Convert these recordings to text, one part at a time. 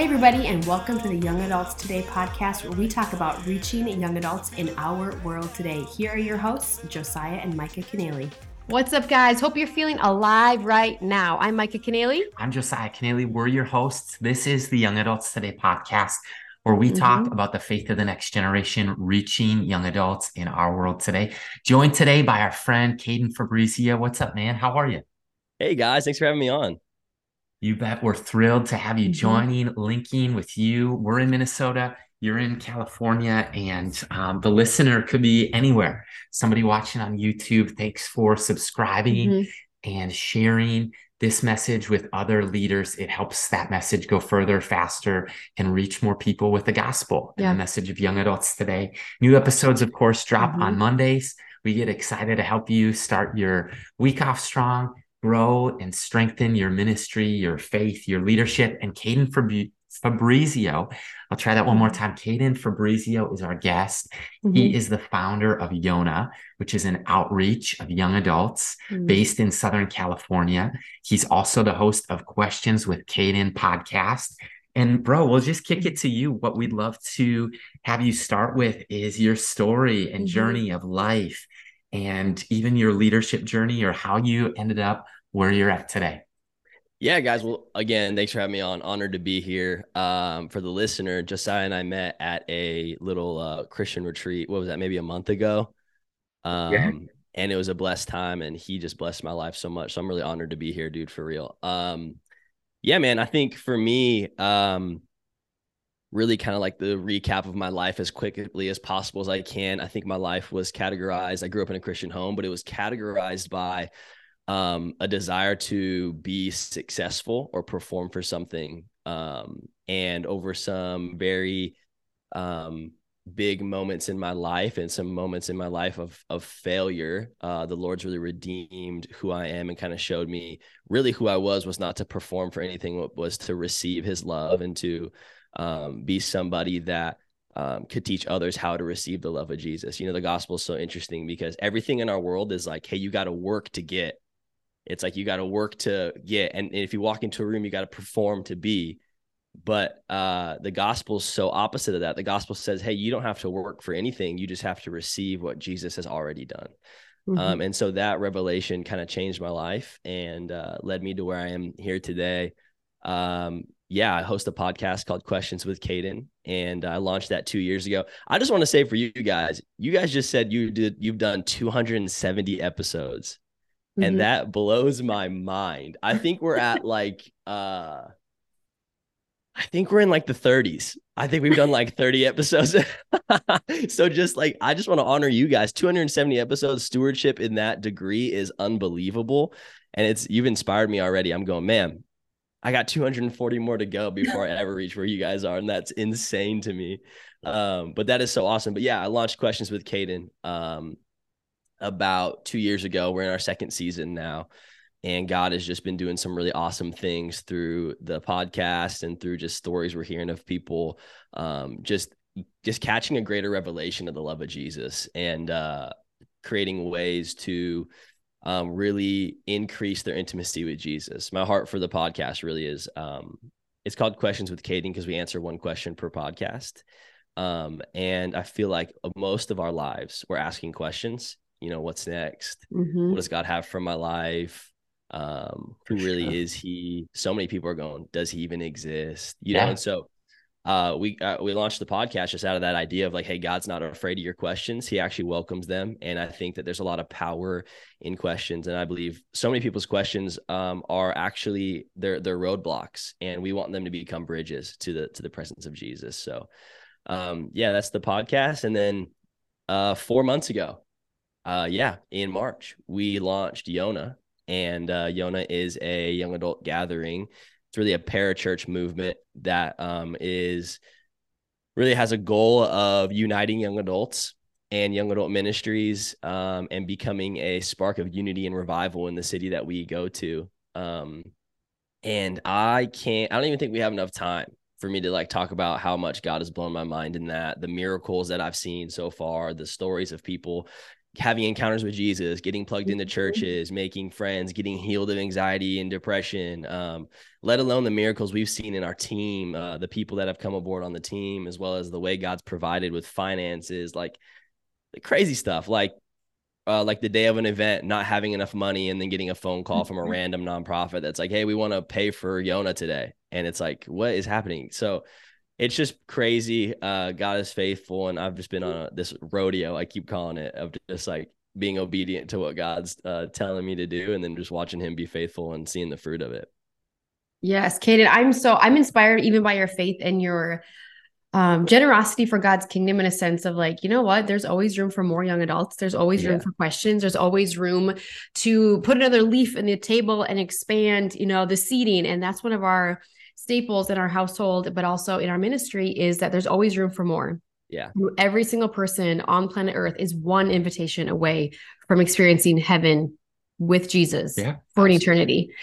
Hey, everybody, and welcome to the Young Adults Today podcast, where we talk about reaching young adults in our world today. Here are your hosts, Josiah and Micah Keneally. What's up, guys? Hope you're feeling alive right now. I'm Micah Keneally. I'm Josiah Keneally. We're your hosts. This is the Young Adults Today podcast, where we mm-hmm. talk about the faith of the next generation, reaching young adults in our world today. Joined today by our friend Caden Fabrizio. What's up, man? How are you? Hey, guys. Thanks for having me on. You bet. We're thrilled to have you mm-hmm. joining, linking with you. We're in Minnesota. You're in California, and um, the listener could be anywhere. Somebody watching on YouTube, thanks for subscribing mm-hmm. and sharing this message with other leaders. It helps that message go further, faster, and reach more people with the gospel yeah. and the message of young adults today. New episodes, of course, drop mm-hmm. on Mondays. We get excited to help you start your week off strong grow and strengthen your ministry, your faith, your leadership. And Caden Fabrizio, I'll try that one more time. Caden Fabrizio is our guest. Mm-hmm. He is the founder of Yona, which is an outreach of young adults mm-hmm. based in Southern California. He's also the host of Questions with Caden podcast. And bro, we'll just kick it to you. What we'd love to have you start with is your story and mm-hmm. journey of life and even your leadership journey or how you ended up where you're at today. Yeah, guys. Well, again, thanks for having me on. Honored to be here. Um, for the listener, Josiah and I met at a little uh, Christian retreat. What was that? Maybe a month ago. Um, yeah. And it was a blessed time, and he just blessed my life so much. So I'm really honored to be here, dude, for real. Um, yeah, man. I think for me, um, really kind of like the recap of my life as quickly as possible as I can. I think my life was categorized. I grew up in a Christian home, but it was categorized by um, a desire to be successful or perform for something. Um, and over some very um, big moments in my life and some moments in my life of of failure, uh, the Lord's really redeemed who I am and kind of showed me really who I was was not to perform for anything, was to receive His love and to um, be somebody that um, could teach others how to receive the love of Jesus. You know, the gospel is so interesting because everything in our world is like, hey, you got to work to get. It's like you got to work to get, and if you walk into a room, you got to perform to be. But uh, the gospel is so opposite of that. The gospel says, hey, you don't have to work for anything; you just have to receive what Jesus has already done. Mm-hmm. Um, and so that revelation kind of changed my life and uh, led me to where I am here today. Um, yeah, I host a podcast called Questions with Caden, and I launched that two years ago. I just want to say for you guys, you guys just said you did you've done 270 episodes, mm-hmm. and that blows my mind. I think we're at like uh I think we're in like the 30s. I think we've done like 30 episodes. so just like I just want to honor you guys. 270 episodes stewardship in that degree is unbelievable. And it's you've inspired me already. I'm going, man, I got 240 more to go before I ever reach where you guys are. And that's insane to me. Um, but that is so awesome. But yeah, I launched questions with Caden um, about two years ago. We're in our second season now. And God has just been doing some really awesome things through the podcast and through just stories we're hearing of people um, just just catching a greater revelation of the love of Jesus and uh, creating ways to um, really increase their intimacy with Jesus. My heart for the podcast really is um, it's called Questions with Caden because we answer one question per podcast. Um, and I feel like most of our lives we're asking questions. You know, what's next? Mm-hmm. What does God have for my life? Um, who really is He? So many people are going, does He even exist? You yeah. know, and so uh, we uh, we launched the podcast just out of that idea of like, hey, God's not afraid of your questions; He actually welcomes them, and I think that there's a lot of power in questions, and I believe so many people's questions um, are actually they're they're roadblocks, and we want them to become bridges to the to the presence of Jesus. So, um, yeah, that's the podcast, and then uh, four months ago, uh, yeah, in March, we launched Yona, and uh, Yona is a young adult gathering it's really a parachurch movement that um, is really has a goal of uniting young adults and young adult ministries um, and becoming a spark of unity and revival in the city that we go to. Um, and I can't, I don't even think we have enough time for me to like talk about how much God has blown my mind in that, the miracles that I've seen so far, the stories of people having encounters with Jesus, getting plugged into Mhm. churches, making friends, getting healed of anxiety and depression, um, let alone the miracles we've seen in our team, uh, the people that have come aboard on the team, as well as the way God's provided with finances, like the crazy stuff, like uh, like the day of an event, not having enough money, and then getting a phone call from a Mhm. random nonprofit that's like, "Hey, we want to pay for Yona today," and it's like, "What is happening?" So it's just crazy. Uh, God is faithful, and I've just been on a, this rodeo. I keep calling it of just like being obedient to what God's uh, telling me to do, and then just watching Him be faithful and seeing the fruit of it. Yes, Caden, I'm so I'm inspired even by your faith and your um generosity for God's kingdom in a sense of like, you know what, there's always room for more young adults. There's always room Yeah. for questions. There's always room to put another leaf in the table and expand, you know, the seating. And that's one of our staples in our household, but also in our ministry is that there's always room for more. Yeah, Every single person on planet Earth is one invitation away from experiencing heaven with Jesus Yeah, for an absolutely. eternity.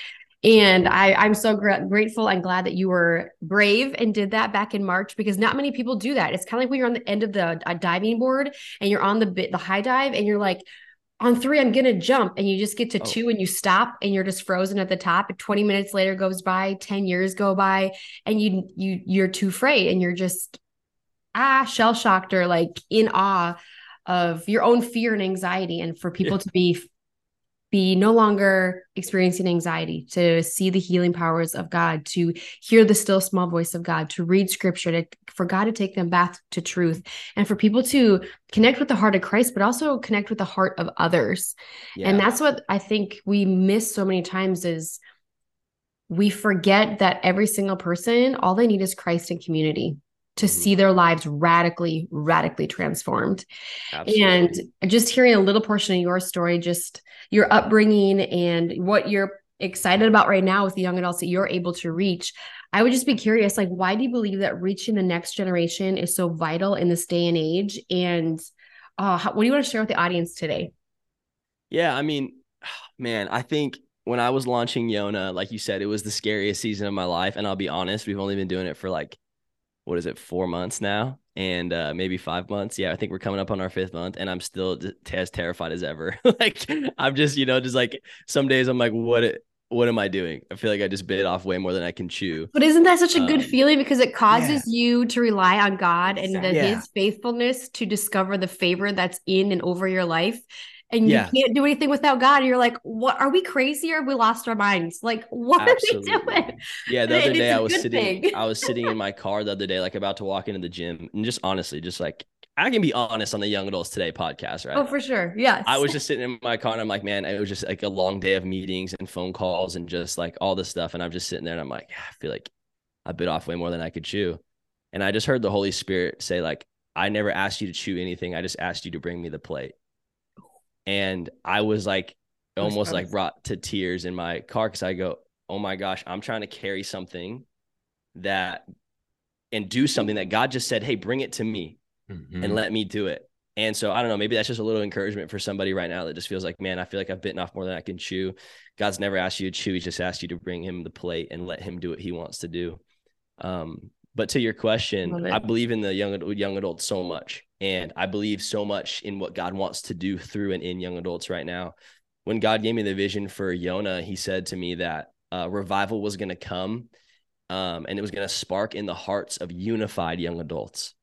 And I, I'm so gra- grateful and glad that you were brave and did that back in March because not many people do that. It's kind of like when you're on the end of the a diving board and you're on the bit the high dive and you're like, on three, I'm gonna jump, and you just get to Oh. two and you stop and you're just frozen at the top. And 20 minutes later goes by, 10 years go by, and you you you're too afraid and you're just ah shell shocked or like in awe of your own fear and anxiety. And for people to be be no longer experiencing anxiety, to see the healing powers of God, to hear the still small voice of God, to read scripture, to for God to take them back to truth, and for people to connect with the heart of Christ, but also connect with the heart of others. yeah, And that's what I think we miss so many times is we forget that every single person, all they need is Christ and community to see their lives radically, radically transformed. absolutely. And just hearing a little portion of your story, just your upbringing and what you're excited about right now with the young adults that you're able to reach, I would just be curious like, why do you believe that reaching the next generation is so vital in this day and age? And uh, how, what do you want to share with the audience today? Yeah, I mean, man, I think when I was launching Yona, like you said, it was the scariest season of my life. And I'll be honest, we've only been doing it for like, what is it, four months now? And uh, maybe five months. Yeah, I think we're coming up on our fifth month, and I'm still t- as terrified as ever. like, I'm just, you know, just like some days I'm like, what, it, what am I doing? I feel like I just bit off way more than I can chew. But isn't that such a good Um, feeling because it causes you to rely on God and the, Yeah. His faithfulness to discover the favor that's in and over your life. And Yeah. you can't do anything without God. You're like, what? Are we crazy or have we lost our minds? Like, what Absolutely. are we doing? Yeah, the other day I was sitting thing. I was sitting in my car the other day, like about to walk into the gym, and just honestly, just like I can be honest on the Young Adults Today podcast, right? Oh, for sure. Yes. I was just sitting in my car and I'm like, man, it was just like a long day of meetings and phone calls and just like all this stuff. And I'm just sitting there and I'm like, I feel like I bit off way more than I could chew. And I just heard the Holy Spirit say, like, I never asked you to chew anything. I just asked you to bring me the plate. And I was like, almost like brought to tears in my car because I go, oh my gosh, I'm trying to carry something that and do something that God just said, hey, bring it to me Mhm. and let me do it. And so I don't know, maybe that's just a little encouragement for somebody right now that just feels like, man, I feel like I've bitten off more than I can chew. God's never asked you to chew; He's just asked you to bring Him the plate and let Him do what He wants to do. Um, but to your question. I believe in the young young adults so much, and I believe so much in what God wants to do through and in young adults right now. When God gave me the vision for Yona, He said to me that uh, revival was going to come, um, and it was going to spark in the hearts of unified young adults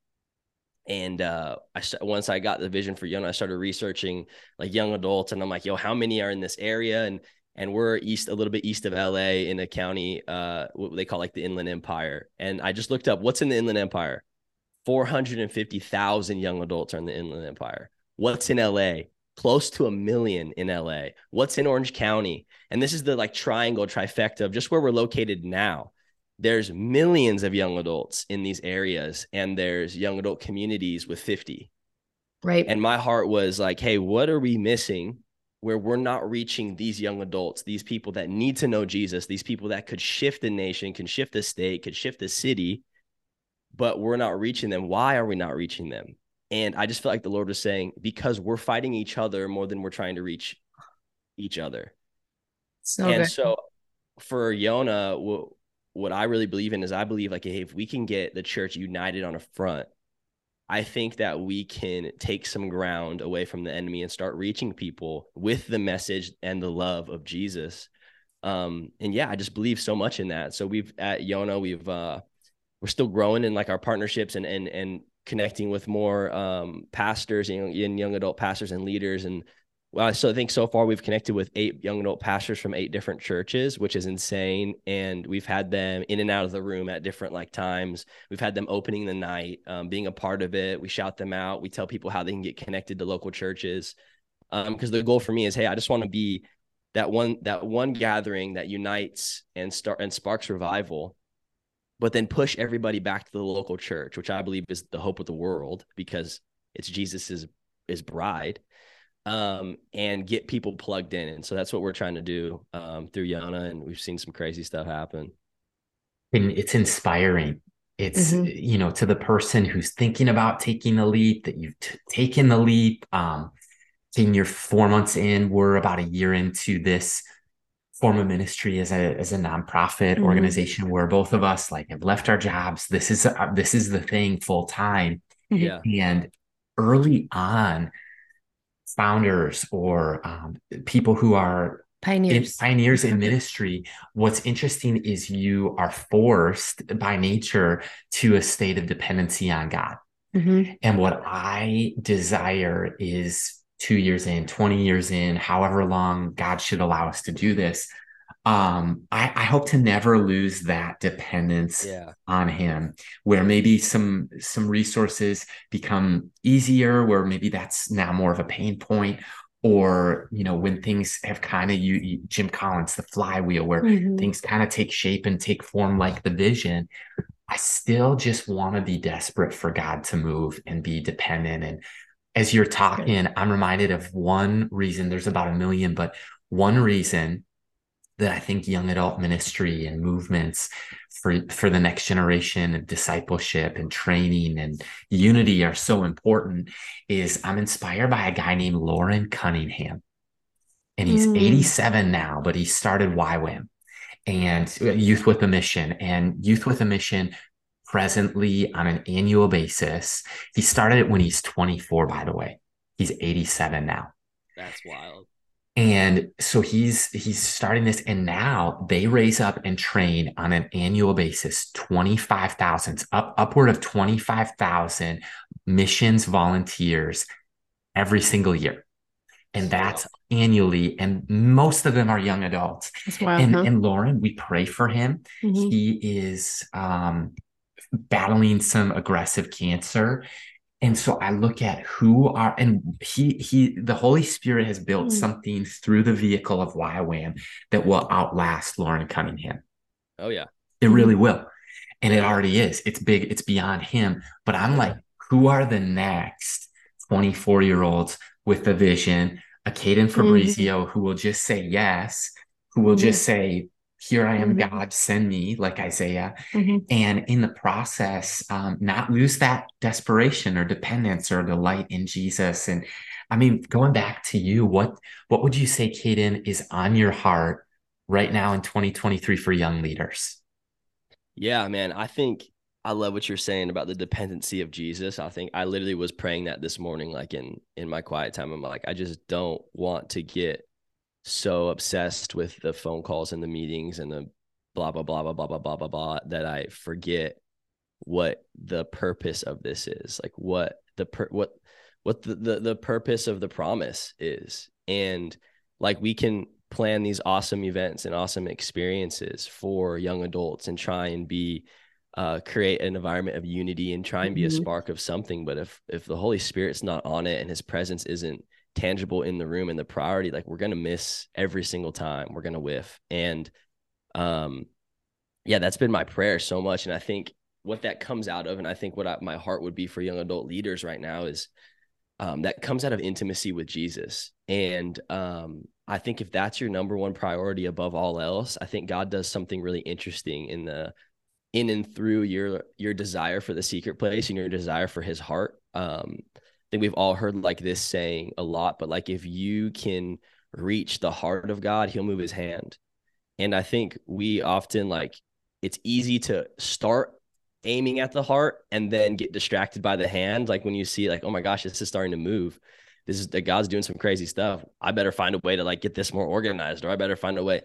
and uh I once I got the vision for young, I started researching like young adults, and I'm like, yo, how many are in this area? And and we're east, a little bit east of LA, in a county, uh, what they call like the Inland Empire. And I just looked up what's in the Inland Empire. Four hundred and fifty thousand young adults are in the Inland Empire. What's in LA? Close to a million in LA. What's in Orange County? And this is the like triangle trifecta of just where we're located now there's millions of young adults in these areas and there's young adult communities with 50 right. and my heart was like hey what are we missing where we're not reaching these young adults these people that need to know jesus these people that could shift the nation can shift the state could shift the city but we're not reaching them why are we not reaching them and i just felt like the lord was saying because we're fighting each other more than we're trying to reach each other so and good. so for Yona, what, what I really believe in is I believe like hey, if we can get the church united on a front, I think that we can take some ground away from the enemy and start reaching people with the message and the love of Jesus. Um, and yeah, I just believe so much in that. So we've at Yona, we've uh, we're still growing in like our partnerships and and and connecting with more um, pastors and young, young adult pastors and leaders and well, so I think so far we've connected with eight young adult pastors from eight different churches, which is insane. And we've had them in and out of the room at different like times. We've had them opening the night, um, being a part of it. We shout them out. We tell people how they can get connected to local churches. Because um, the goal for me is, hey, I just want to be that one that one gathering that unites and start and sparks revival, but then push everybody back to the local church, which I believe is the hope of the world because it's Jesus's his bride um, and get people plugged in. And so that's what we're trying to do um, through Yona, And we've seen some crazy stuff happen. And it's inspiring. It's, mm-hmm. you know, to the person who's thinking about taking the leap, that you've t- taken the leap. Um, in your four months in, we're about a year into this form of ministry as a as a nonprofit mm-hmm. organization where both of us like have left our jobs. This is uh, this is the thing full time. Yeah. And early on, founders or um, people who are pioneers in, pioneers in ministry what's interesting is you are forced by nature to a state of dependency on god mm-hmm. and what i desire is two years in 20 years in however long god should allow us to do this um I, I hope to never lose that dependence yeah. on him where maybe some some resources become easier where maybe that's now more of a pain point or you know when things have kind of you, you, jim collins the flywheel where mm-hmm. things kind of take shape and take form like the vision i still just want to be desperate for god to move and be dependent and as you're talking i'm reminded of one reason there's about a million but one reason that I think young adult ministry and movements for for the next generation of discipleship and training and unity are so important is I'm inspired by a guy named Loren Cunningham. And he's mm. 87 now, but he started YWAM and uh, Youth with a Mission and Youth with a Mission presently on an annual basis. He started it when he's 24, by the way. He's 87 now. That's wild and so he's he's starting this and now they raise up and train on an annual basis 25,000 up upward of 25,000 missions volunteers every single year and that's wow. annually and most of them are young adults wild, and, huh? and Loren we pray for him mm-hmm. he is um, battling some aggressive cancer and so I look at who are, and he, he, the Holy Spirit has built mm. something through the vehicle of YWAM that will outlast Loren Cunningham. Oh, yeah. It really will. And it already is. It's big, it's beyond him. But I'm like, who are the next 24 year olds with the vision? A Caden mm-hmm. Fabrizio mm. who will just say yes, who will mm. just say, here I am, mm-hmm. God, send me, like Isaiah. Mm-hmm. And in the process, um, not lose that desperation or dependence or delight in Jesus. And I mean, going back to you, what what would you say, Caden, is on your heart right now in 2023 for young leaders? Yeah, man. I think I love what you're saying about the dependency of Jesus. I think I literally was praying that this morning, like in in my quiet time. I'm like, I just don't want to get so obsessed with the phone calls and the meetings and the blah blah blah blah blah blah blah blah blah that I forget what the purpose of this is like what the per what what the, the the purpose of the promise is and like we can plan these awesome events and awesome experiences for young adults and try and be uh, create an environment of unity and try and be mm-hmm. a spark of something but if if the holy spirit's not on it and his presence isn't tangible in the room and the priority, like we're gonna miss every single time. We're gonna whiff. And um yeah, that's been my prayer so much. And I think what that comes out of, and I think what I, my heart would be for young adult leaders right now is um, that comes out of intimacy with Jesus. And um, I think if that's your number one priority above all else, I think God does something really interesting in the in and through your your desire for the secret place and your desire for His heart. Um, think we've all heard like this saying a lot, but like if you can reach the heart of God, he'll move his hand. And I think we often like it's easy to start aiming at the heart and then get distracted by the hand. Like when you see like, oh my gosh, this is starting to move. This is that God's doing some crazy stuff. I better find a way to like get this more organized, or I better find a way.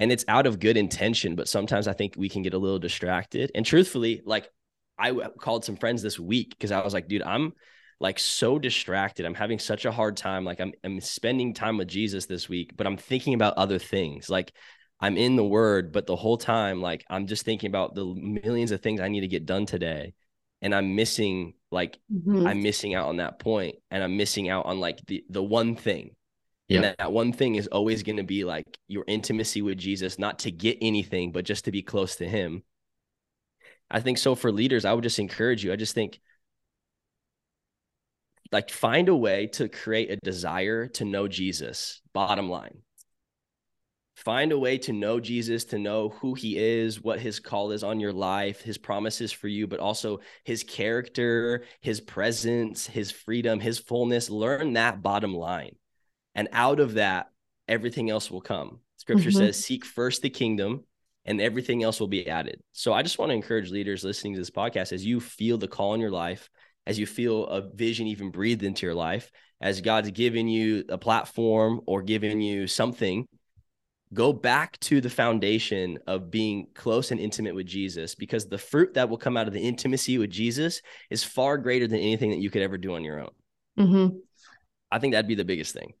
And it's out of good intention, but sometimes I think we can get a little distracted. And truthfully, like I called some friends this week because I was like, dude, I'm like so distracted. I'm having such a hard time. Like I'm I'm spending time with Jesus this week, but I'm thinking about other things. Like I'm in the word, but the whole time, like I'm just thinking about the millions of things I need to get done today. And I'm missing like mm-hmm. I'm missing out on that point and I'm missing out on like the the one thing. Yeah. And that, that one thing is always going to be like your intimacy with Jesus, not to get anything, but just to be close to him. I think so for leaders, I would just encourage you. I just think like find a way to create a desire to know Jesus, bottom line find a way to know Jesus, to know who he is, what his call is on your life, his promises for you, but also his character, his presence, his freedom, his fullness. Learn that bottom line. And out of that, everything else will come. Scripture mm-hmm. says, Seek first the kingdom, and everything else will be added. So I just want to encourage leaders listening to this podcast as you feel the call in your life, as you feel a vision even breathed into your life, as God's given you a platform or given you something go back to the foundation of being close and intimate with Jesus because the fruit that will come out of the intimacy with Jesus is far greater than anything that you could ever do on your own. Mm-hmm. I think that'd be the biggest thing.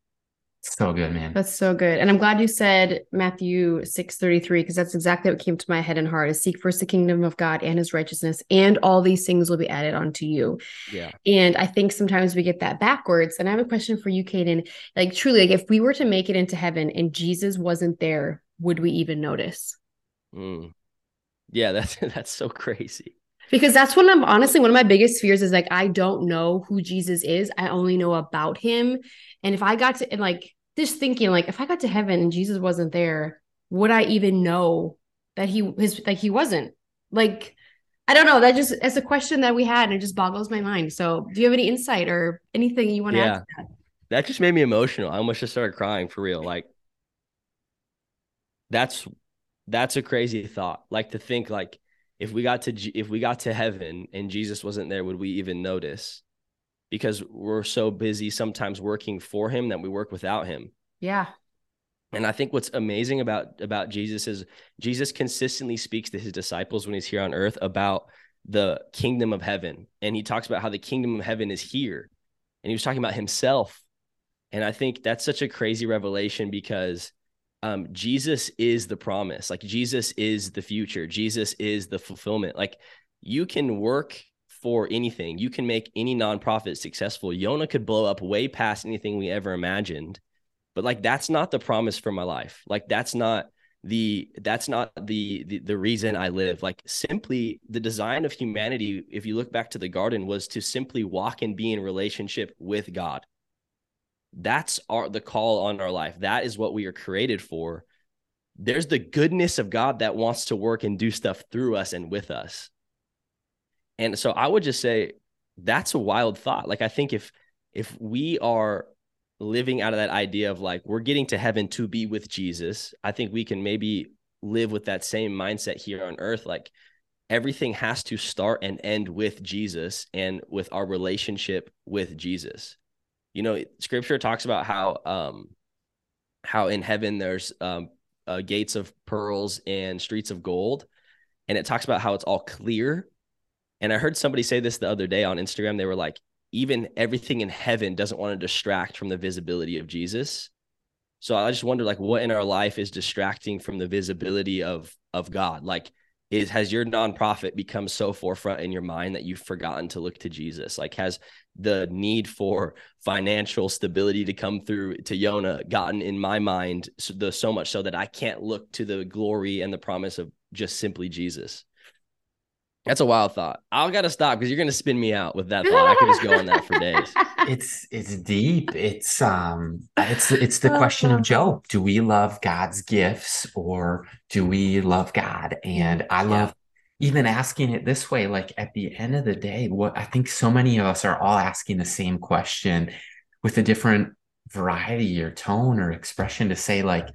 So good, man. That's so good. And I'm glad you said Matthew 6:33 because that's exactly what came to my head and heart is seek first the kingdom of God and his righteousness and all these things will be added onto you. Yeah. And I think sometimes we get that backwards. And I have a question for you, Caden. Like truly, like if we were to make it into heaven and Jesus wasn't there, would we even notice? Mm. Yeah, that's that's so crazy because that's one of honestly one of my biggest fears is like I don't know who Jesus is. I only know about him. And if I got to and like just thinking like if I got to heaven and Jesus wasn't there, would I even know that he his like he wasn't? Like I don't know. That just it's a question that we had and it just boggles my mind. So do you have any insight or anything you want to yeah. add? That? that just made me emotional. I almost just started crying for real. Like that's that's a crazy thought. Like to think like if we got to if we got to heaven and Jesus wasn't there, would we even notice? Because we're so busy sometimes working for him that we work without him. Yeah. And I think what's amazing about about Jesus is Jesus consistently speaks to his disciples when he's here on earth about the kingdom of heaven. And he talks about how the kingdom of heaven is here. And he was talking about himself. And I think that's such a crazy revelation because um, Jesus is the promise. Like Jesus is the future. Jesus is the fulfillment. Like you can work for anything. You can make any nonprofit successful. Yona could blow up way past anything we ever imagined. But like that's not the promise for my life. Like that's not the that's not the, the the reason I live. Like simply the design of humanity, if you look back to the garden, was to simply walk and be in relationship with God that's our the call on our life. That is what we are created for. There's the goodness of god that wants to work and do stuff through us and with us. And so i would just say that's a wild thought. Like i think if if we are living out of that idea of like we're getting to heaven to be with jesus i think we can maybe live with that same mindset here on earth. Like everything has to start and end with jesus and with our relationship with jesus you know scripture talks about how um how in heaven there's um uh, gates of pearls and streets of gold. And it talks about how it's all clear. And i heard somebody say this the other day on instagram. They were like even everything in heaven doesn't want to distract from the visibility of jesus. So i just wonder like what in our life is distracting from the visibility of of god? Like is has your nonprofit become so forefront in your mind that you've forgotten to look to Jesus? Like has the need for financial stability to come through to Yona gotten in my mind so, the, so much so that I can't look to the glory and the promise of just simply Jesus? That's a wild thought. I'll gotta stop because you're gonna spin me out with that thought. I could just go on that for days. It's it's deep. It's um it's it's the question of Job. Do we love God's gifts or do we love God? And I love yeah. Even asking it this way, like at the end of the day, what I think so many of us are all asking the same question with a different variety or tone or expression to say, like,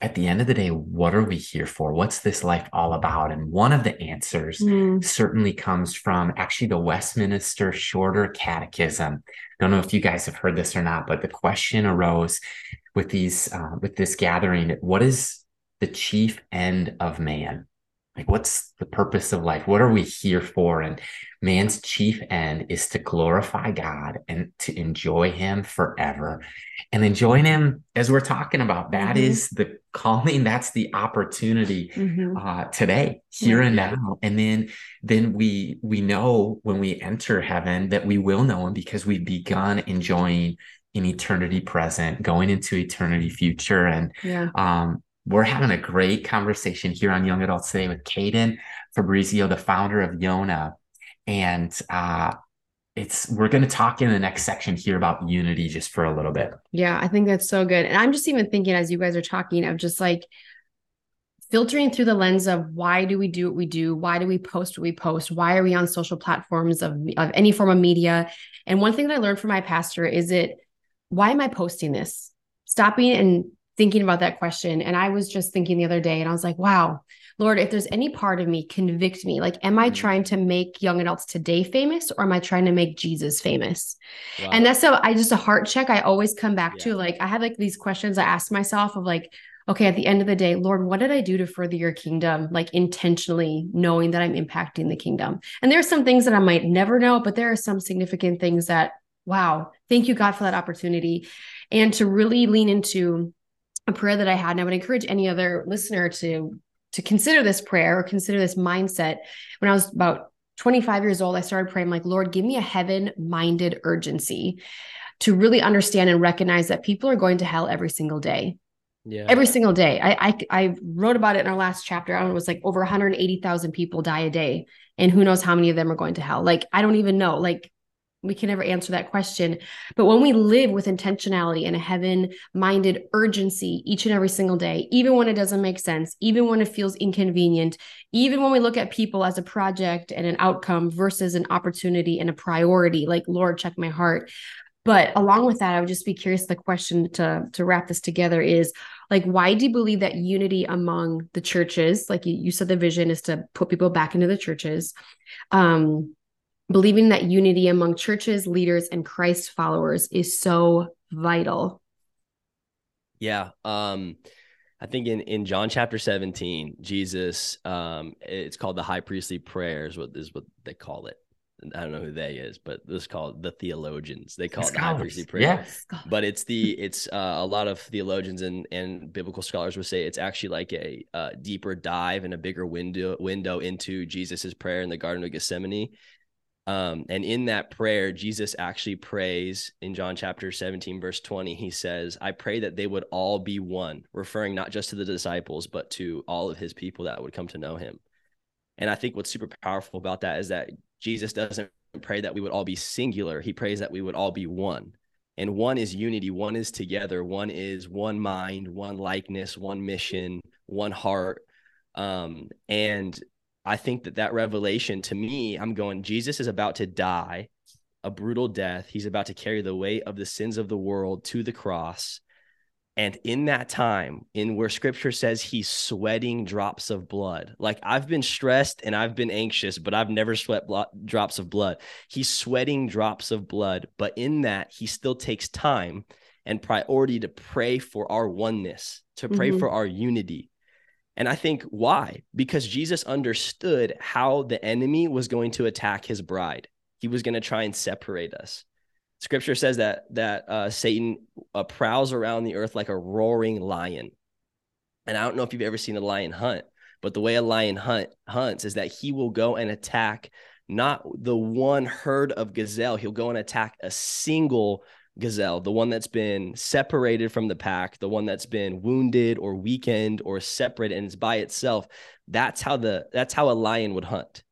at the end of the day, what are we here for? What's this life all about? And one of the answers mm. certainly comes from actually the Westminster Shorter Catechism. I don't know if you guys have heard this or not, but the question arose with these uh, with this gathering: What is the chief end of man? Like, what's the purpose of life? What are we here for? And man's chief end is to glorify God and to enjoy Him forever. And enjoying Him, as we're talking about, that mm-hmm. is the calling. That's the opportunity mm-hmm. uh, today, here and now. And then, then we we know when we enter heaven that we will know Him because we've begun enjoying in eternity present, going into eternity future. And yeah. um, we're having a great conversation here on Young Adults today with Caden Fabrizio, the founder of Yona. And uh, it's we're going to talk in the next section here about unity just for a little bit. Yeah, I think that's so good. And I'm just even thinking as you guys are talking of just like filtering through the lens of why do we do what we do? Why do we post what we post? Why are we on social platforms of, of any form of media? And one thing that I learned from my pastor is it, why am I posting this? Stopping and thinking about that question. And I was just thinking the other day, and I was like, wow, Lord, if there's any part of me, convict me. Like, am I mm-hmm. trying to make young adults today famous or am I trying to make Jesus famous? Wow. And that's so I just a heart check I always come back yeah. to. Like, I have like these questions I ask myself of like, okay, at the end of the day, Lord, what did I do to further your kingdom? Like intentionally knowing that I'm impacting the kingdom. And there are some things that I might never know, but there are some significant things that, wow, thank you, God, for that opportunity. And to really lean into a prayer that I had, and I would encourage any other listener to to consider this prayer or consider this mindset. When I was about 25 years old, I started praying like, Lord, give me a heaven-minded urgency to really understand and recognize that people are going to hell every single day. Yeah. Every single day. I, I I wrote about it in our last chapter. I don't know, it was like over 180,000 people die a day. And who knows how many of them are going to hell. Like, I don't even know. Like, we can never answer that question. But when we live with intentionality and a heaven minded urgency each and every single day, even when it doesn't make sense, even when it feels inconvenient, even when we look at people as a project and an outcome versus an opportunity and a priority, like, Lord, check my heart. But along with that, I would just be curious. The question to, to wrap this together is like, why do you believe that unity among the churches, like you, you said, the vision is to put people back into the churches? Um, believing that unity among churches, leaders, and Christ followers is so vital. Yeah. Um, I think in, in John chapter 17, Jesus, um, it's called the high priestly prayers, what is what they call it. I don't know who they is, but this is called the theologians. They call the it the high priestly prayer. Yes. But it's the it's uh, a lot of theologians and and biblical scholars would say it's actually like a, a deeper dive and a bigger window window into Jesus's prayer in the Garden of Gethsemane. Um, and in that prayer, Jesus actually prays in John chapter 17, verse 20. He says, I pray that they would all be one, referring not just to the disciples, but to all of his people that would come to know him. And I think what's super powerful about that is that Jesus doesn't pray that we would all be singular, he prays that we would all be one. And one is unity, one is together, one is one mind, one likeness, one mission, one heart. Um, and I think that that revelation to me, I'm going, Jesus is about to die a brutal death. He's about to carry the weight of the sins of the world to the cross. And in that time, in where scripture says he's sweating drops of blood, like I've been stressed and I've been anxious, but I've never sweat blo- drops of blood. He's sweating drops of blood, but in that, he still takes time and priority to pray for our oneness, to pray mm-hmm. for our unity, and I think why? Because Jesus understood how the enemy was going to attack his bride. He was going to try and separate us. Scripture says that that uh, Satan uh, prowls around the earth like a roaring lion. And I don't know if you've ever seen a lion hunt, but the way a lion hunt hunts is that he will go and attack not the one herd of gazelle. He'll go and attack a single gazelle, the one that's been separated from the pack, the one that's been wounded or weakened or separate and is by itself. That's how the that's how a lion would hunt.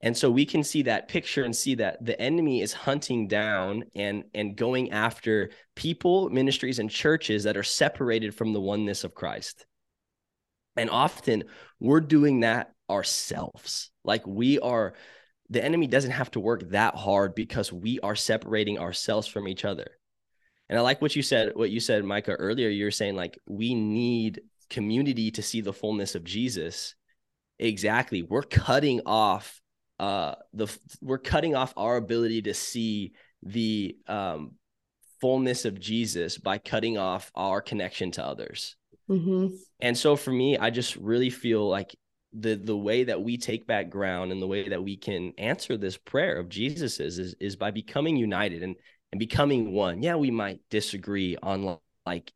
And so we can see that picture and see that the enemy is hunting down and and going after people, ministries and churches that are separated from the oneness of Christ. And often we're doing that ourselves. Like we are the enemy doesn't have to work that hard because we are separating ourselves from each other. And I like what you said, what you said, Micah, earlier. You're saying like we need community to see the fullness of Jesus, exactly, we're cutting off uh the we're cutting off our ability to see the um fullness of Jesus by cutting off our connection to others. Mm-hmm. And so for me, I just really feel like the the way that we take back ground and the way that we can answer this prayer of Jesus is, is is by becoming united and and becoming one. Yeah, we might disagree on like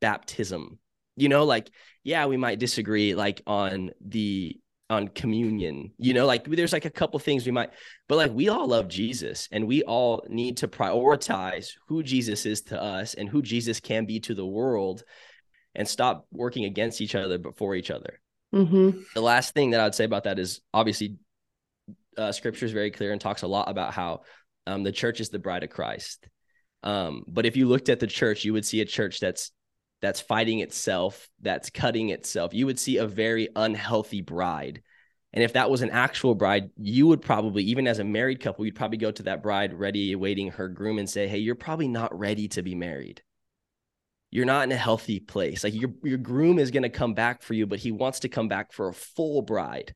baptism. You know, like yeah, we might disagree like on the on communion. You know, like there's like a couple things we might but like we all love Jesus and we all need to prioritize who Jesus is to us and who Jesus can be to the world and stop working against each other but for each other. Mm-hmm. The last thing that I would say about that is obviously uh, scripture is very clear and talks a lot about how um, the church is the bride of Christ. Um, but if you looked at the church, you would see a church that's that's fighting itself, that's cutting itself. You would see a very unhealthy bride. And if that was an actual bride, you would probably, even as a married couple, you'd probably go to that bride ready, awaiting her groom and say, Hey, you're probably not ready to be married you're not in a healthy place. Like your your groom is going to come back for you, but he wants to come back for a full bride.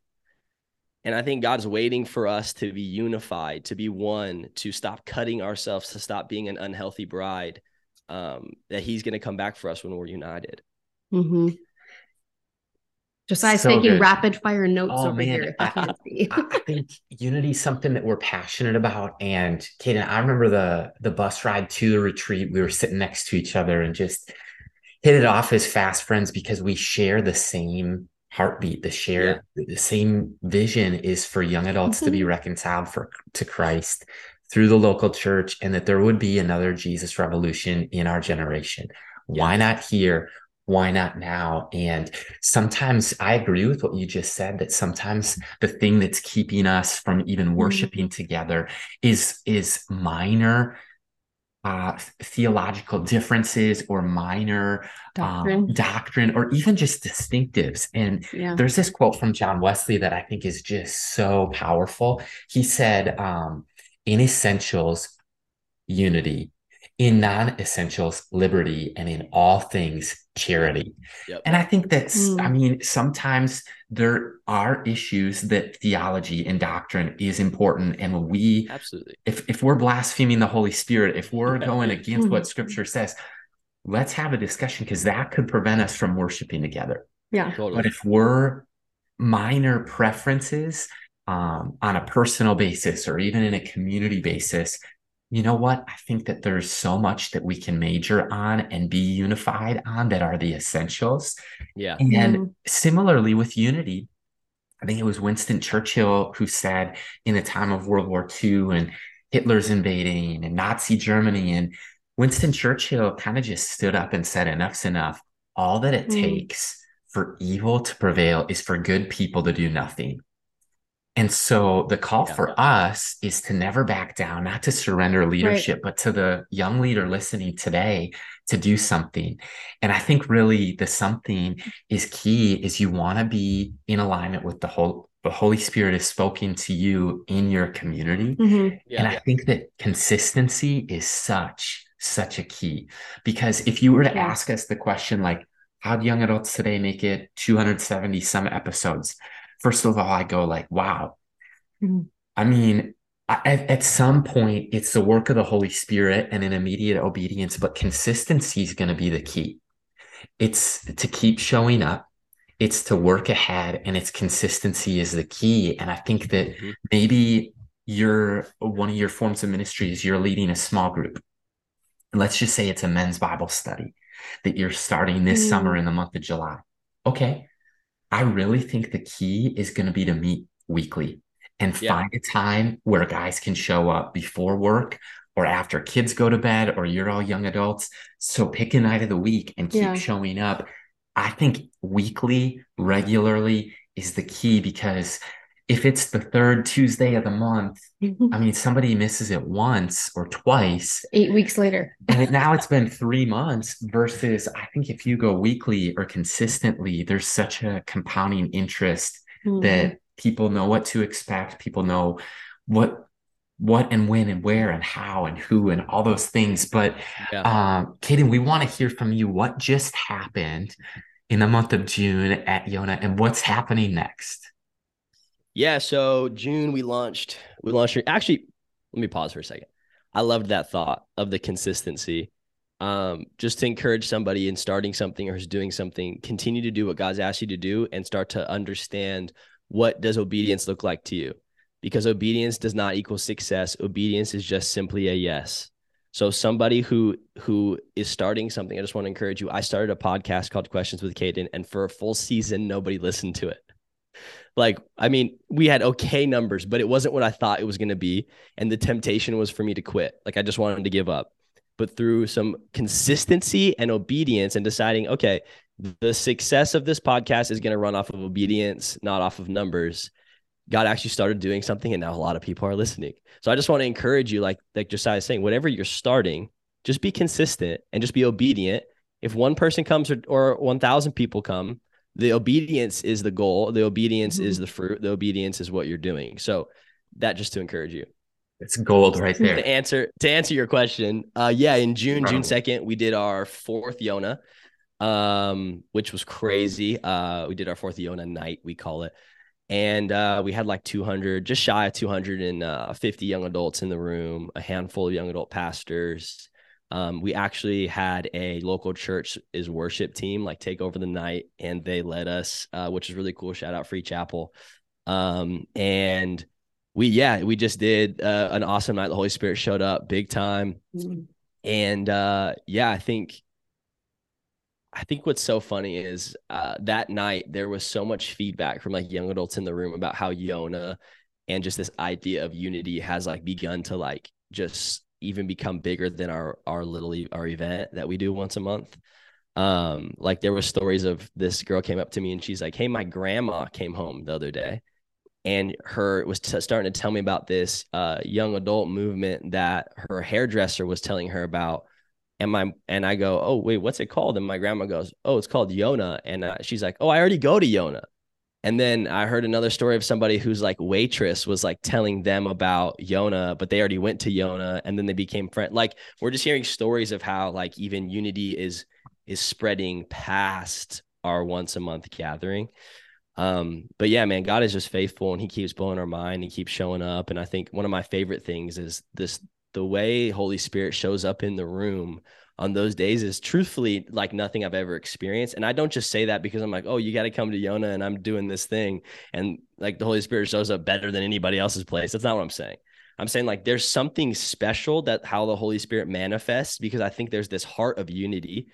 And I think God's waiting for us to be unified, to be one, to stop cutting ourselves, to stop being an unhealthy bride. Um, that He's going to come back for us when we're united. Mm-hmm. Josiah's so taking good. rapid fire notes oh, over man. here. I, I, think unity is something that we're passionate about. And Caden, I remember the the bus ride to the retreat. We were sitting next to each other and just hit it off as fast friends because we share the same heartbeat. The share yeah. the same vision is for young adults mm-hmm. to be mm-hmm. reconciled for to Christ through the local church, and that there would be another Jesus revolution in our generation. Yeah. Why not here? Why not now? And sometimes I agree with what you just said that sometimes the thing that's keeping us from even mm-hmm. worshiping mm-hmm. together is is minor uh, theological differences or minor doctrine. Um, doctrine or even just distinctives. And yeah. there's this quote from John Wesley that I think is just so powerful. He said, um, in essentials, unity, in non-essentials liberty and in all things charity yep. and i think that's mm. i mean sometimes there are issues that theology and doctrine is important and we absolutely if, if we're blaspheming the holy spirit if we're going against what scripture says let's have a discussion because that could prevent us from worshiping together yeah totally. but if we're minor preferences um, on a personal basis or even in a community basis you know what? I think that there's so much that we can major on and be unified on that are the essentials. Yeah. And mm-hmm. similarly with unity, I think it was Winston Churchill who said in the time of World War II and Hitler's invading and Nazi Germany, and Winston Churchill kind of just stood up and said, Enough's enough. All that it mm-hmm. takes for evil to prevail is for good people to do nothing. And so the call yeah. for us is to never back down, not to surrender leadership, right. but to the young leader listening today to do something. And I think really the something is key is you want to be in alignment with the whole the Holy Spirit is spoken to you in your community. Mm-hmm. Yeah, and I yeah. think that consistency is such, such a key. Because if you were to ask us the question like, how do young adults today make it 270 some episodes? First of all, I go like, wow. Mm-hmm. I mean, at, at, some point, it's the work of the Holy Spirit and an immediate obedience, but consistency is going to be the key. It's to keep showing up. It's to work ahead and its consistency is the key. And I think that mm-hmm. maybe you're one of your forms of ministries, you're leading a small group. Let's just say it's a men's Bible study that you're starting this mm. summer in the month of July. Okay. I really think the key is going to be to meet weekly and yeah. find a time where guys can show up before work or after kids go to bed or you're all young adults. So pick a night of the week and keep yeah. showing up. I think weekly, regularly is the key because if it's the third Tuesday of the month, I mean, somebody misses it once or twice. Eight weeks later. and now it's been three months versus I think if you go weekly or consistently, there's such a compounding interest mm-hmm. that people know what to expect. People know what what and when and where and how and who and all those things. But yeah. um, Caden, we want to hear from you. What just happened in the month of June at Yona, and what's happening next? Yeah, so June we launched. We launched. Actually, let me pause for a second. I loved that thought of the consistency. Um, just to encourage somebody in starting something or who's doing something, continue to do what God's asked you to do and start to understand what does obedience look like to you because obedience does not equal success obedience is just simply a yes so somebody who who is starting something i just want to encourage you i started a podcast called questions with Caden, and for a full season nobody listened to it like i mean we had okay numbers but it wasn't what i thought it was going to be and the temptation was for me to quit like i just wanted to give up but through some consistency and obedience and deciding okay the success of this podcast is going to run off of obedience not off of numbers God actually started doing something and now a lot of people are listening. So I just want to encourage you, like like Josiah is saying, whatever you're starting, just be consistent and just be obedient. If one person comes or, or 1,000 people come, the obedience is the goal. The obedience mm-hmm. is the fruit. The obedience is what you're doing. So that just to encourage you. It's gold right there. To answer to answer your question, uh, yeah, in June, June second, we did our fourth Yona, um, which was crazy. Uh, we did our fourth Yona night, we call it and uh, we had like 200 just shy of 250 young adults in the room a handful of young adult pastors um, we actually had a local church is worship team like take over the night and they led us uh, which is really cool. Shout out free chapel. Um, and we yeah we just did uh, an awesome night. The holy spirit showed up big time. Mm-hmm. and uh, yeah i think I think what's so funny is uh, that night there was so much feedback from like young adults in the room about how Yona and just this idea of unity has like begun to like just even become bigger than our our little our event that we do once a month. Um, like there was stories of this girl came up to me and she's like, "Hey, my grandma came home the other day." And her was t- starting to tell me about this uh, young adult movement that her hairdresser was telling her about and my and I go, oh wait, what's it called? And my grandma goes, oh, it's called Yona. And uh, she's like, oh, I already go to Yona. And then I heard another story of somebody who's like waitress was like telling them about Yona, but they already went to Yona and then they became friends. Like we're just hearing stories of how like even unity is is spreading past our once a month gathering. Um, but yeah, man, God is just faithful and he keeps blowing our mind. He keeps showing up. And I think one of my favorite things is this the way Holy Spirit shows up in the room on those days is truthfully like nothing I've ever experienced. And I don't just say that because I'm like, oh, you got to come to Yona and I'm doing this thing. And like the Holy Spirit shows up better than anybody else's place. That's not what I'm saying. I'm saying like there's something special that how the Holy Spirit manifests because I think there's this heart of unity.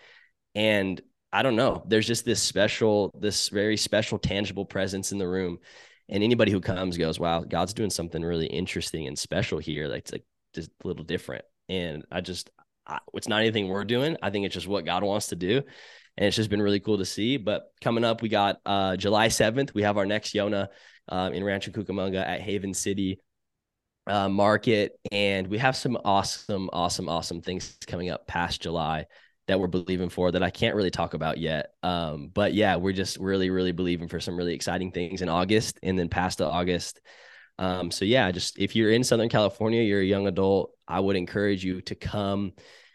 And I don't know, there's just this special, this very special, tangible presence in the room. And anybody who comes goes, wow, God's doing something really interesting and special here. Like, it's like just a little different. And I just, I, it's not anything we're doing. I think it's just what God wants to do. And it's just been really cool to see. But coming up, we got uh, July 7th, we have our next Yona um, in Rancho Cucamonga at Haven City uh, Market. And we have some awesome, awesome, awesome things coming up past July that we're believing for that I can't really talk about yet. Um, but yeah, we're just really, really believing for some really exciting things in August and then past the August. Um, so yeah, just if you're in Southern California, you're a young adult, I would encourage you to come.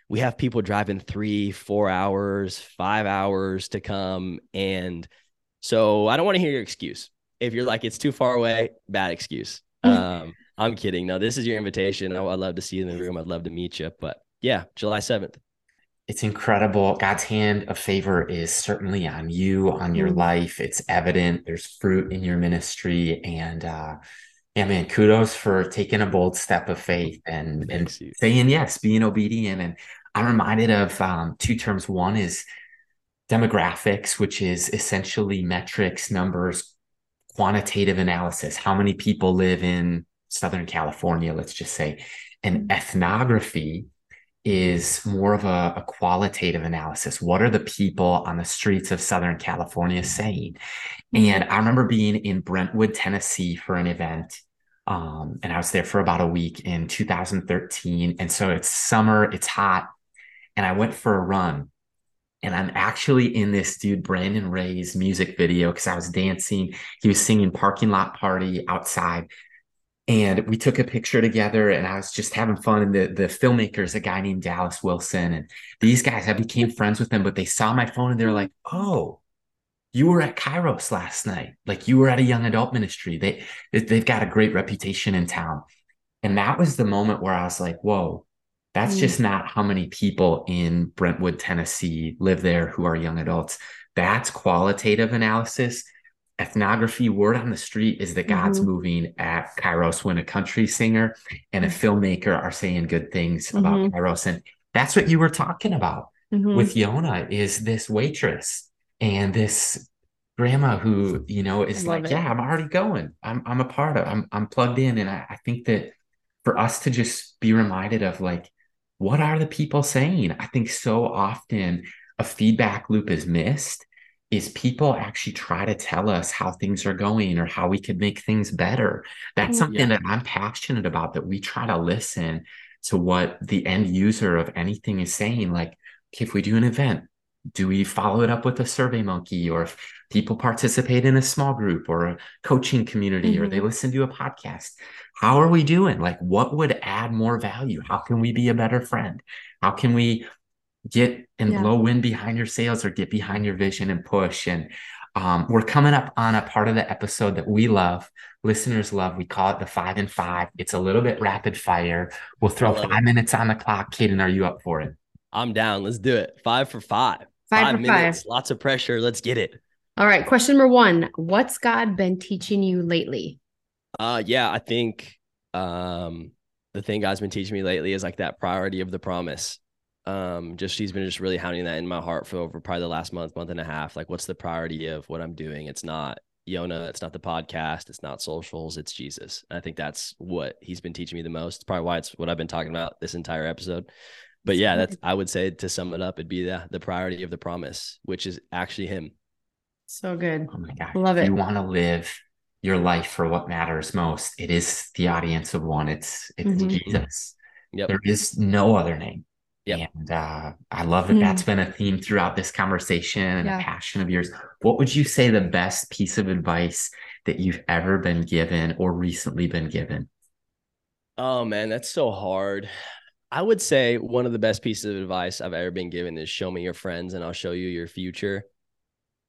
We have people driving three, four hours, five hours to come. And so I don't want to hear your excuse. If you're like, it's too far away, bad excuse. Um, I'm kidding. No, this is your invitation. I, would love to see you in the room. I'd love to meet you. But yeah, July 7th. It's incredible. God's hand of favor is certainly on you, on your mm-hmm. life. It's evident. There's fruit in your ministry. And uh, yeah, man, kudos for taking a bold step of faith and, and saying yes, being obedient. And I'm reminded of um, two terms. One is demographics, which is essentially metrics, numbers, quantitative analysis. How many people live in Southern California, let's just say. And ethnography is more of a, a, qualitative analysis. What are the people on the streets of Southern California saying? And I remember being in Brentwood, Tennessee for an event. Um, and I was there for about a week in 2013. And so it's summer, it's hot. And I went for a run. And I'm actually in this dude, Brandon Ray's music video because I was dancing. He was singing Parking Lot Party outside and we took a picture together and i was just having fun and the, the filmmaker is a guy named dallas wilson and these guys i became friends with them but they saw my phone and they're like oh you were at Kairos last night. Like you were at a young adult ministry. They they've got a great reputation in town. And that was the moment where I was like, whoa, that's mm. just not how many people in Brentwood, Tennessee live there who are young adults. That's qualitative analysis. Ethnography, word on the street is that God's mm-hmm. moving at Kairos when a country singer and a mm. filmmaker are saying good things mm-hmm. about Kairos. And that's what you were talking about mm-hmm. with Yona is this waitress and this grandma who, you know, is like, it. yeah, I'm already going. I'm I'm a part of I'm I'm plugged in. And I, I think that for us to just be reminded of like, what are the people saying? I think so often a feedback loop is missed is people actually try to tell us how things are going or how we could make things better. That's mm, something yeah. that I'm passionate about that we try to listen to what the end user of anything is saying. Like, if we do an event, do we follow it up with a survey monkey or if people participate in a small group or a coaching community mm-hmm. or they mm-hmm. listen to a podcast how are we doing like what would add more value how can we be a better friend how can we get and yeah. blow wind behind your sails or get behind your vision and push and um, we're coming up on a part of the episode that we love listeners love we call it the five and five it's a little bit rapid fire we'll throw five it. minutes on the clock Caden are you up for it I'm down. Let's do it. Five for five. Five, five minutes. Five. Lots of pressure. Let's get it. All right. Question number one. What's God been teaching you lately? Uh yeah, I think um the thing God's been teaching me lately is like that priority of the promise. Um, just he's been just really hounding that in my heart for over probably the last month, month and a half. Like, what's the priority of what I'm doing? It's not Yona, it's not the podcast, it's not socials, it's Jesus. And I think that's what he's been teaching me the most. It's probably why it's what I've been talking about this entire episode but yeah, that's I would say to sum it up, it'd be the the priority of the promise, which is actually him. So good. Oh my god. Love it. You want to live your life for what matters most. It is the audience of one. It's it's mm-hmm. Jesus. Yep. There is no other name. Yeah. And uh, I love that mm. that's been a theme throughout this conversation and yeah. a passion of yours. What would you say the best piece of advice that you've ever been given or recently been given? Oh man, that's so hard. I would say one of the best pieces of advice I've ever been given is show me your friends and I'll show you your future.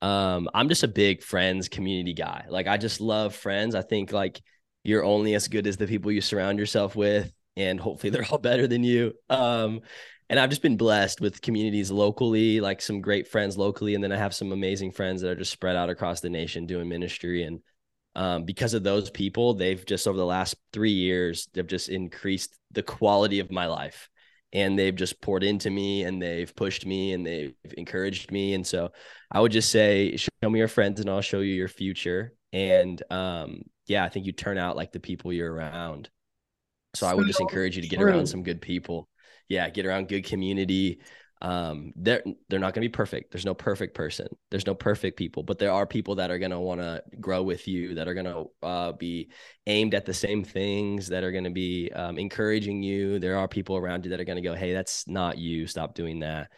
Um, I'm just a big friends community guy. Like I just love friends. I think like you're only as good as the people you surround yourself with, and hopefully they're all better than you. Um, and I've just been blessed with communities locally, like some great friends locally, and then I have some amazing friends that are just spread out across the nation doing ministry. And um, because of those people, they've just over the last three years, they've just increased the quality of my life. And they've just poured into me and they've pushed me and they've encouraged me. And so I would just say, show me your friends and I'll show you your future. And um, yeah, I think you turn out like the people you're around. So, so I would just encourage you to get true. around some good people. Yeah, get around good community um, they're they're not going to be perfect. There's no perfect person. There's no perfect people, but there are people that are going to want to grow with you, that are going to uh, be aimed at the same things, that are going to be um, encouraging you. There are people around you that are going to go, "Hey, that's not you. Stop doing that."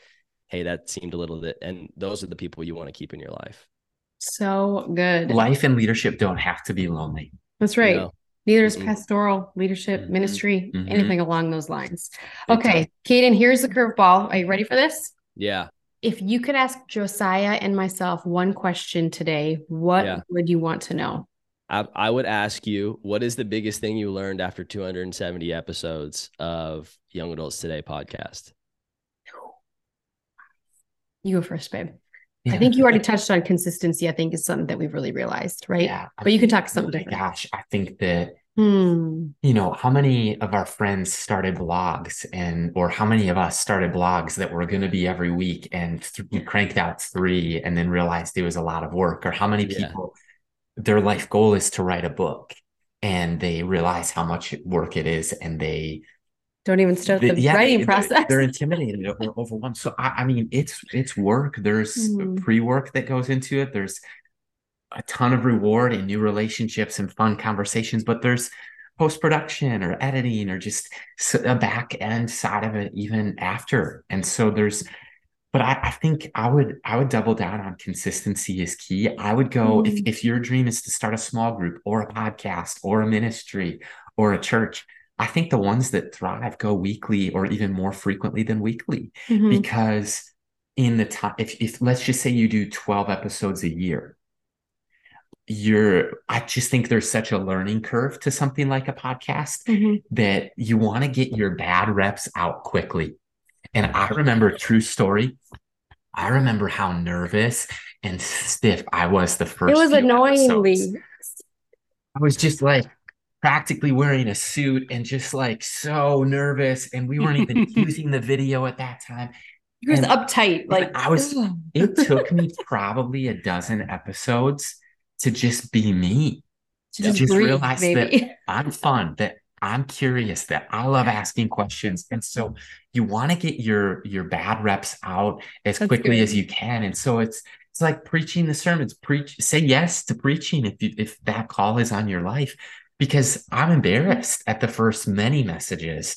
Hey, that seemed a little bit. And those are the people you want to keep in your life. So good. Life and leadership don't have to be lonely. That's right. No. Neither is mm-hmm. pastoral leadership, mm-hmm. ministry, mm-hmm. anything along those lines. Okay, Caden, here's the curveball. Are you ready for this? Yeah. If you could ask Josiah and myself one question today, what yeah. would you want to know? I, I would ask you, what is the biggest thing you learned after 270 episodes of Young Adults Today podcast? You go first, babe. Yeah. I think you already touched on consistency. I think is something that we've really realized, right? Yeah. But you can talk something oh different. Gosh, I think that hmm. you know how many of our friends started blogs, and or how many of us started blogs that were going to be every week, and th- cranked out three, and then realized it was a lot of work. Or how many people yeah. their life goal is to write a book, and they realize how much work it is, and they don't even start the, the yeah, writing they're, process. They're intimidated or overwhelmed. So I, I mean, it's it's work. There's mm. pre-work that goes into it. There's a ton of reward and new relationships and fun conversations, but there's post-production or editing or just a back end side of it even after. And so there's but I, I, think I would I would double down on consistency is key. I would go mm. if, if your dream is to start a small group or a podcast or a ministry or a church, I think the ones that thrive go weekly or even more frequently than weekly mm-hmm. because in the time if, if let's just say you do 12 episodes a year you're i just think there's such a learning curve to something like a podcast mm-hmm. that you want to get your bad reps out quickly and i remember true story i remember how nervous and stiff i was the first it was annoyingly episodes. i was just like practically wearing a suit and just like so nervous and we weren't even using the video at that time he was and uptight like i was it took me probably a dozen episodes to just be me, to just, just breathe, realize baby. that I'm fun, that I'm curious, that I love asking questions. And so you want to get your your bad reps out as That's quickly good. as you can. And so it's it's like preaching the sermons. Preach, say yes to preaching if you if that call is on your life. Because I'm embarrassed at the first many messages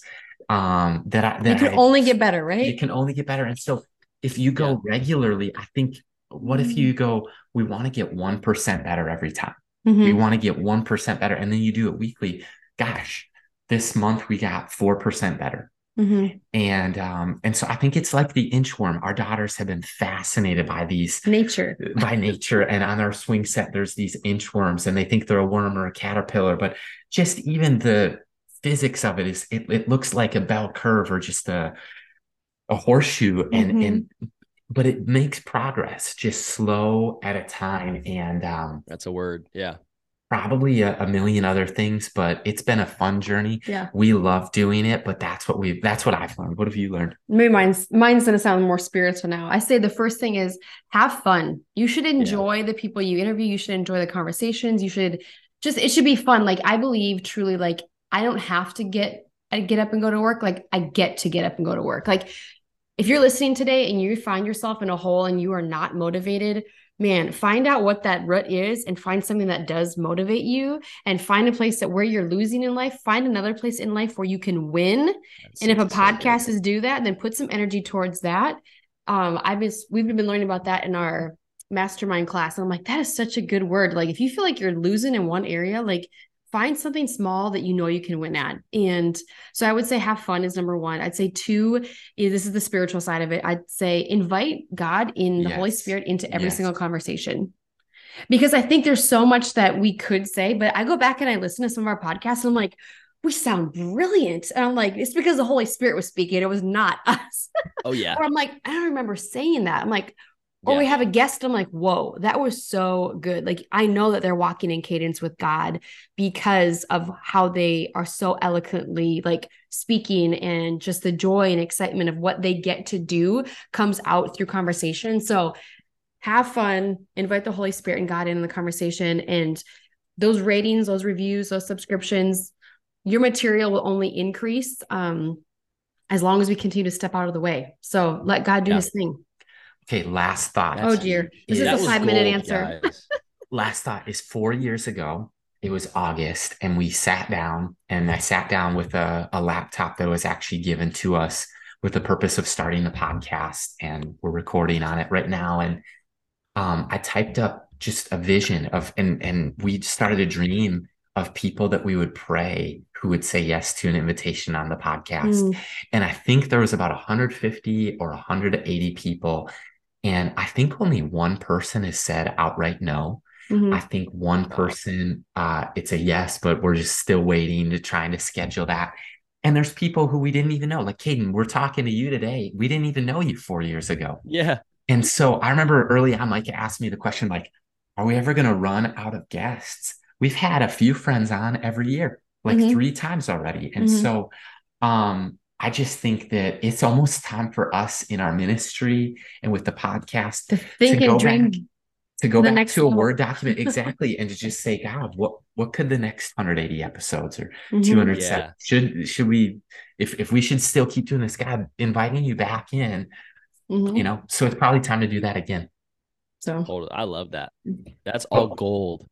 um that I that you can I, only get better, right? It can only get better. And so if you go yeah. regularly, I think what if you go, we want to get 1% better every time? Mm-hmm. We want to get 1% better. And then you do it weekly. Gosh, this month we got 4% better. Mm-hmm. And um, and so I think it's like the inchworm. Our daughters have been fascinated by these nature, by nature. And on our swing set, there's these inchworms, and they think they're a worm or a caterpillar. But just even the physics of it is it, it looks like a bell curve or just a a horseshoe. And mm-hmm. and but it makes progress just slow at a time. And um, that's a word. Yeah. Probably a, a, million other things, but it's been a fun journey. Yeah. We love doing it, but that's what we've that's what I've learned. What have you learned? Maybe mine's mine's gonna sound more spiritual now. I say the first thing is have fun. You should enjoy yeah. the people you interview, you should enjoy the conversations, you should just it should be fun. Like I believe truly, like I don't have to get I get up and go to work. Like I get to get up and go to work. Like if you're listening today and you find yourself in a hole and you are not motivated, man, find out what that rut is and find something that does motivate you and find a place that where you're losing in life, find another place in life where you can win. That's and if a podcast so is do that, then put some energy towards that. Um, I've been we've been learning about that in our mastermind class. And I'm like, that is such a good word. Like if you feel like you're losing in one area, like find something small that you know you can win at. And so I would say have fun is number one. I'd say two eh, this is the spiritual side of it. I'd say invite God in the yes. Holy Spirit into every yes. single conversation. Because I think there's so much that we could say, but I go back and I listen to some of our podcasts and I'm like, we sound brilliant. And I'm like, it's because the Holy Spirit was speaking. It was not us. Oh, yeah. or I'm like, I don't remember saying that. I'm like, or yeah. we have a guest i'm like whoa that was so good like i know that they're walking in cadence with god because of how they are so eloquently like speaking and just the joy and excitement of what they get to do comes out through conversation so have fun invite the holy spirit and god in the conversation and those ratings those reviews those subscriptions your material will only increase um as long as we continue to step out of the way so let god do yeah. his thing Okay, last thought. Oh dear. This is a five minute answer. last thought is four years ago. It was August, and we sat down, and I sat down with a, a laptop that was actually given to us with the purpose of starting the podcast, and we're recording on it right now. And um, I typed up just a vision of, and and we started a dream of people that we would pray who would say yes to an invitation on the podcast. Mm. And I think there was about 150 or 180 people and I think only one person has said outright no. Mm-hmm. I think one person, uh, it's a yes, but we're just still waiting to trying to schedule that. And there's people who we didn't even know, like Caden, we're talking to you today. We didn't even know you four years ago. Yeah. And so I remember early on, Mike asked me the question, like, are we ever going to run out of guests? We've had a few friends on every year, like mm-hmm. three times already. And mm-hmm. so um, I just think that it's almost time for us in our ministry and with the podcast to think to and dream. Back, to go back to a level. word document exactly and to just say god what what could the next 180 episodes or mm-hmm. 200 yeah. should should we if if we should still keep doing this god inviting you back in mm-hmm. you know so it's probably time to do that again so i love that that's all oh. gold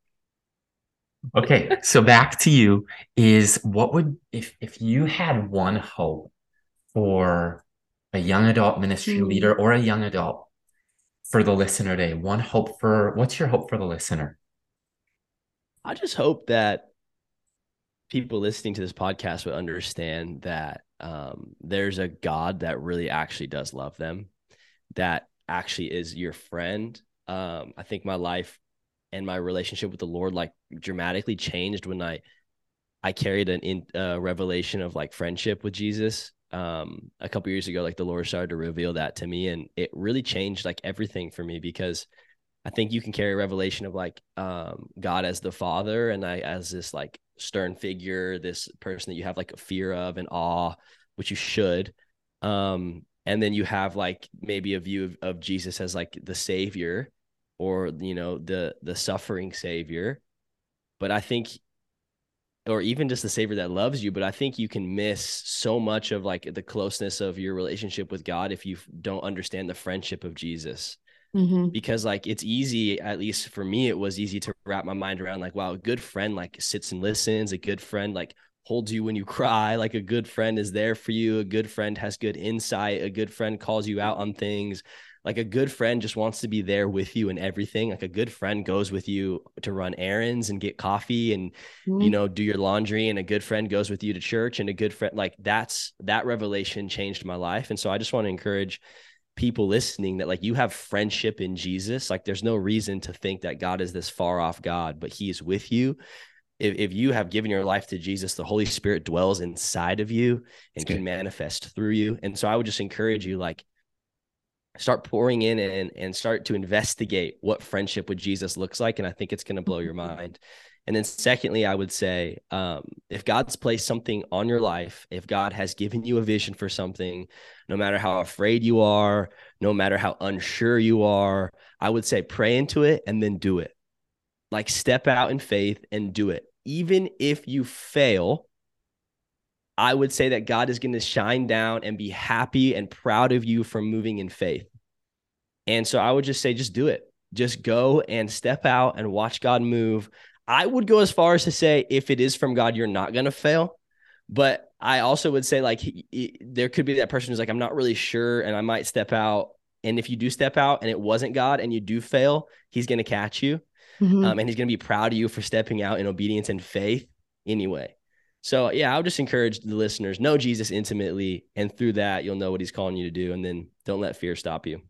okay so back to you is what would if if you had one hope for a young adult ministry mm. leader or a young adult for the listener today? One hope for what's your hope for the listener? I just hope that people listening to this podcast would understand that um, there's a God that really actually does love them, that actually is your friend. Um, I think my life and my relationship with the Lord like dramatically changed when I I carried an in uh, revelation of like friendship with Jesus um a couple years ago like the Lord started to reveal that to me and it really changed like everything for me because I think you can carry a revelation of like um God as the father and I as this like stern figure this person that you have like a fear of and awe which you should um and then you have like maybe a view of, of Jesus as like the savior or you know the the suffering savior. But i think or even just the savior that loves you but i think you can miss so much of like the closeness of your relationship with god if you don't understand the friendship of jesus mm-hmm. because like it's easy at least for me it was easy to wrap my mind around like wow a good friend like sits and listens a good friend like holds you when you cry like a good friend is there for you a good friend has good insight a good friend calls you out on things like a good friend just wants to be there with you and everything. Like a good friend goes with you to run errands and get coffee and mm-hmm. you know do your laundry and a good friend goes with you to church and a good friend like that's that revelation changed my life. And so i just want to encourage people listening that like you have friendship in jesus. Like there's no reason to think that god is this far off god but he is with you. If, if you have given your life to jesus the holy spirit dwells inside of you and can manifest through you. And so i would just encourage you like start pouring in and, and start to investigate what friendship with Jesus looks like. And I think it's going to blow your mm-hmm. mind. And then, secondly, I would say um, if God's placed something on your life, if God has given you a vision for something, no matter how afraid you are, no matter how unsure you are, I would say pray into it and then do it. Like step out in faith and do it. Even if you fail, I would say that God is going to shine down and be happy and proud of you for moving in faith. And so I would just say, just do it. Just go and step out and watch God move. I would go as far as to say, if it is from God, you're not going to fail. But I also would say, like, he, he, there could be that person who's like, I'm not really sure, and I might step out. And if you do step out and it wasn't God and you do fail, he's going to catch you. Mm-hmm. Um, and he's going to be proud of you for stepping out in obedience and faith anyway. So yeah, I would just encourage the listeners know Jesus intimately, and through that you'll know what He's calling you to do, and then don't let fear stop you.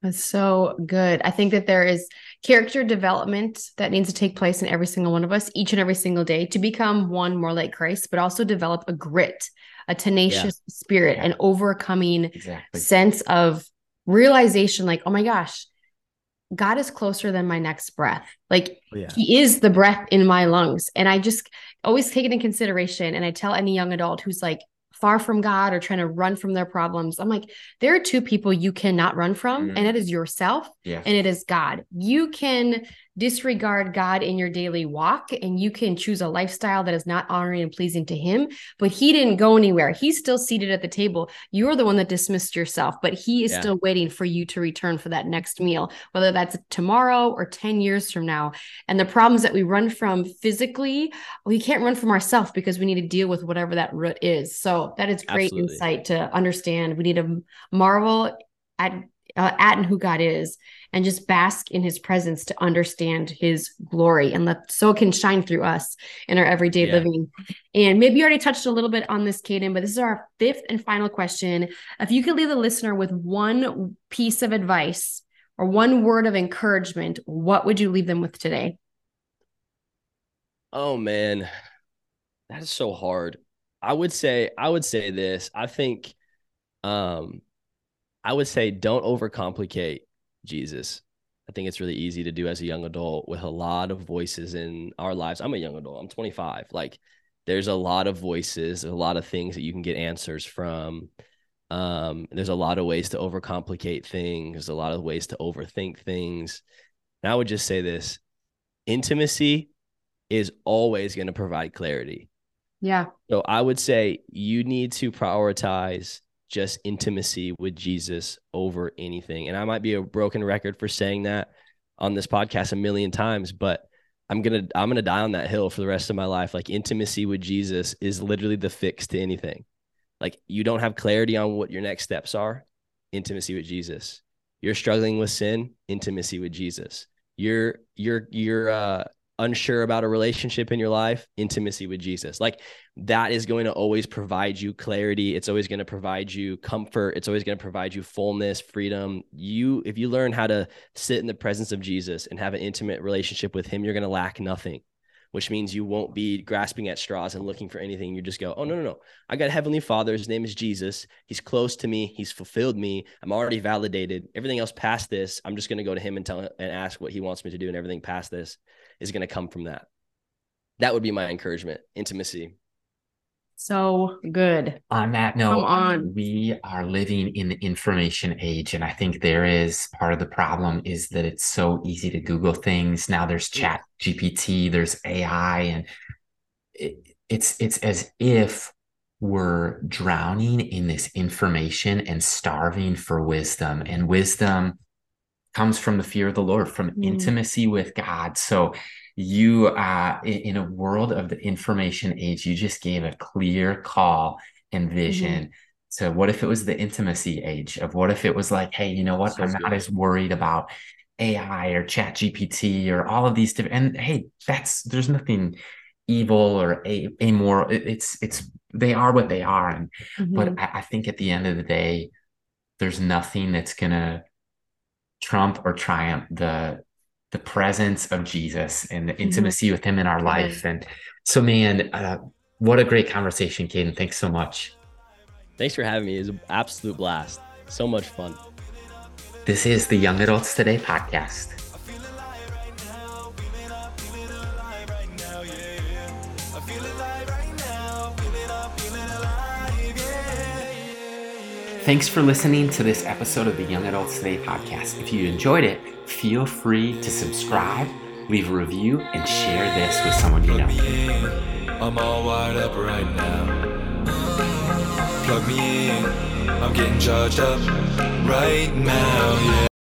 That's so good. I think that there is character development that needs to take place in every single one of us, each and every single day, to become one more like Christ, but also develop a grit, a tenacious yeah. spirit, yeah. an overcoming exactly. sense of realization like, oh my gosh, God is closer than my next breath. Like oh, yeah. he is the breath in my lungs. And I just always take it in consideration. And I tell any young adult who's like far from God or trying to run from their problems, I'm like, there are two people you cannot run from, mm-hmm. and it is yourself yeah. and it is God. You can disregard God in your daily walk and you can choose a lifestyle that is not honoring and pleasing to Him. But He didn't go anywhere. He's still seated at the table. You're the one that dismissed yourself, but He is yeah. still waiting for you to return for that next meal, whether that's tomorrow or 10 years from now. And the problems that we run from physically, we can't run from ourselves because we need to deal with whatever that root is. So that is great Absolutely. insight to understand. We need to marvel at uh, at and who God is and just bask in his presence to understand his glory and let so it can shine through us in our everyday yeah. living. And maybe you already touched a little bit on this, Caden, but this is our fifth and final question. If you could leave the listener with one piece of advice or one word of encouragement, what would you leave them with today? Oh man, that is so hard. I would say I would say this. I think um I would say don't overcomplicate Jesus. I think it's really easy to do as a young adult with a lot of voices in our lives. I'm a young adult. I'm 25. Like there's a lot of voices, a lot of things that you can get answers from. Um, there's a lot of ways to overcomplicate things. There's a lot of ways to overthink things. And I would just say this intimacy is always going to provide clarity. Yeah. So I would say you need to prioritize just intimacy with Jesus over anything. And I might be a broken record for saying that on this podcast a million times, but I'm going to I'm going to die on that hill for the rest of my life. Like intimacy with Jesus is literally the fix to anything. Like you don't have clarity on what your next steps are, intimacy with Jesus. You're struggling with sin, intimacy with Jesus. You're you're you're uh unsure about a relationship in your life, intimacy with Jesus. Like that is going to always provide you clarity. It's always going to provide you comfort. It's always going to provide you fullness, freedom. You, if you learn how to sit in the presence of Jesus and have an intimate relationship with him, you're going to lack nothing which means you won't be grasping at straws and looking for anything. You just go, oh, no, no, no. I got Heavenly Father. His name is Jesus. He's close to me. He's fulfilled me. I'm already validated. Everything else past this, I'm just going to go to him and tell and ask what he wants me to do. And everything past this is going to come from that. That would be my encouragement intimacy so good. On that note, on. we are living in the information age. And I think there is part of the problem is that it's so easy to Google things. Now there's chat GPT, there's AI, and it, it's it's as if we're drowning in this information and starving for wisdom. And wisdom comes from the fear of the Lord, from mm. intimacy with God. So you uh, in a world of the information age you just gave a clear call and vision mm-hmm. so what if it was the intimacy age of what if it was like hey you know what so i'm good. not as worried about ai or chat gpt or all of these different and hey that's there's nothing evil or a amoral it's it's they are what they are and mm-hmm. but I, I think at the end of the day there's nothing that's gonna trump or triumph the the presence of Jesus and the mm-hmm. intimacy mm-hmm. with him in our life. And so, man, uh, what a great conversation, Caden. Thanks so much. Thanks for having me. It was an absolute blast. So much fun. This is the Young Adults Today podcast. Thanks for listening to this episode of the Young Adults Today podcast. If you enjoyed it, feel free to subscribe, leave a review, and share this with someone you know. I'm all wired up right now. Plug me in, I'm getting charged up right now, yeah.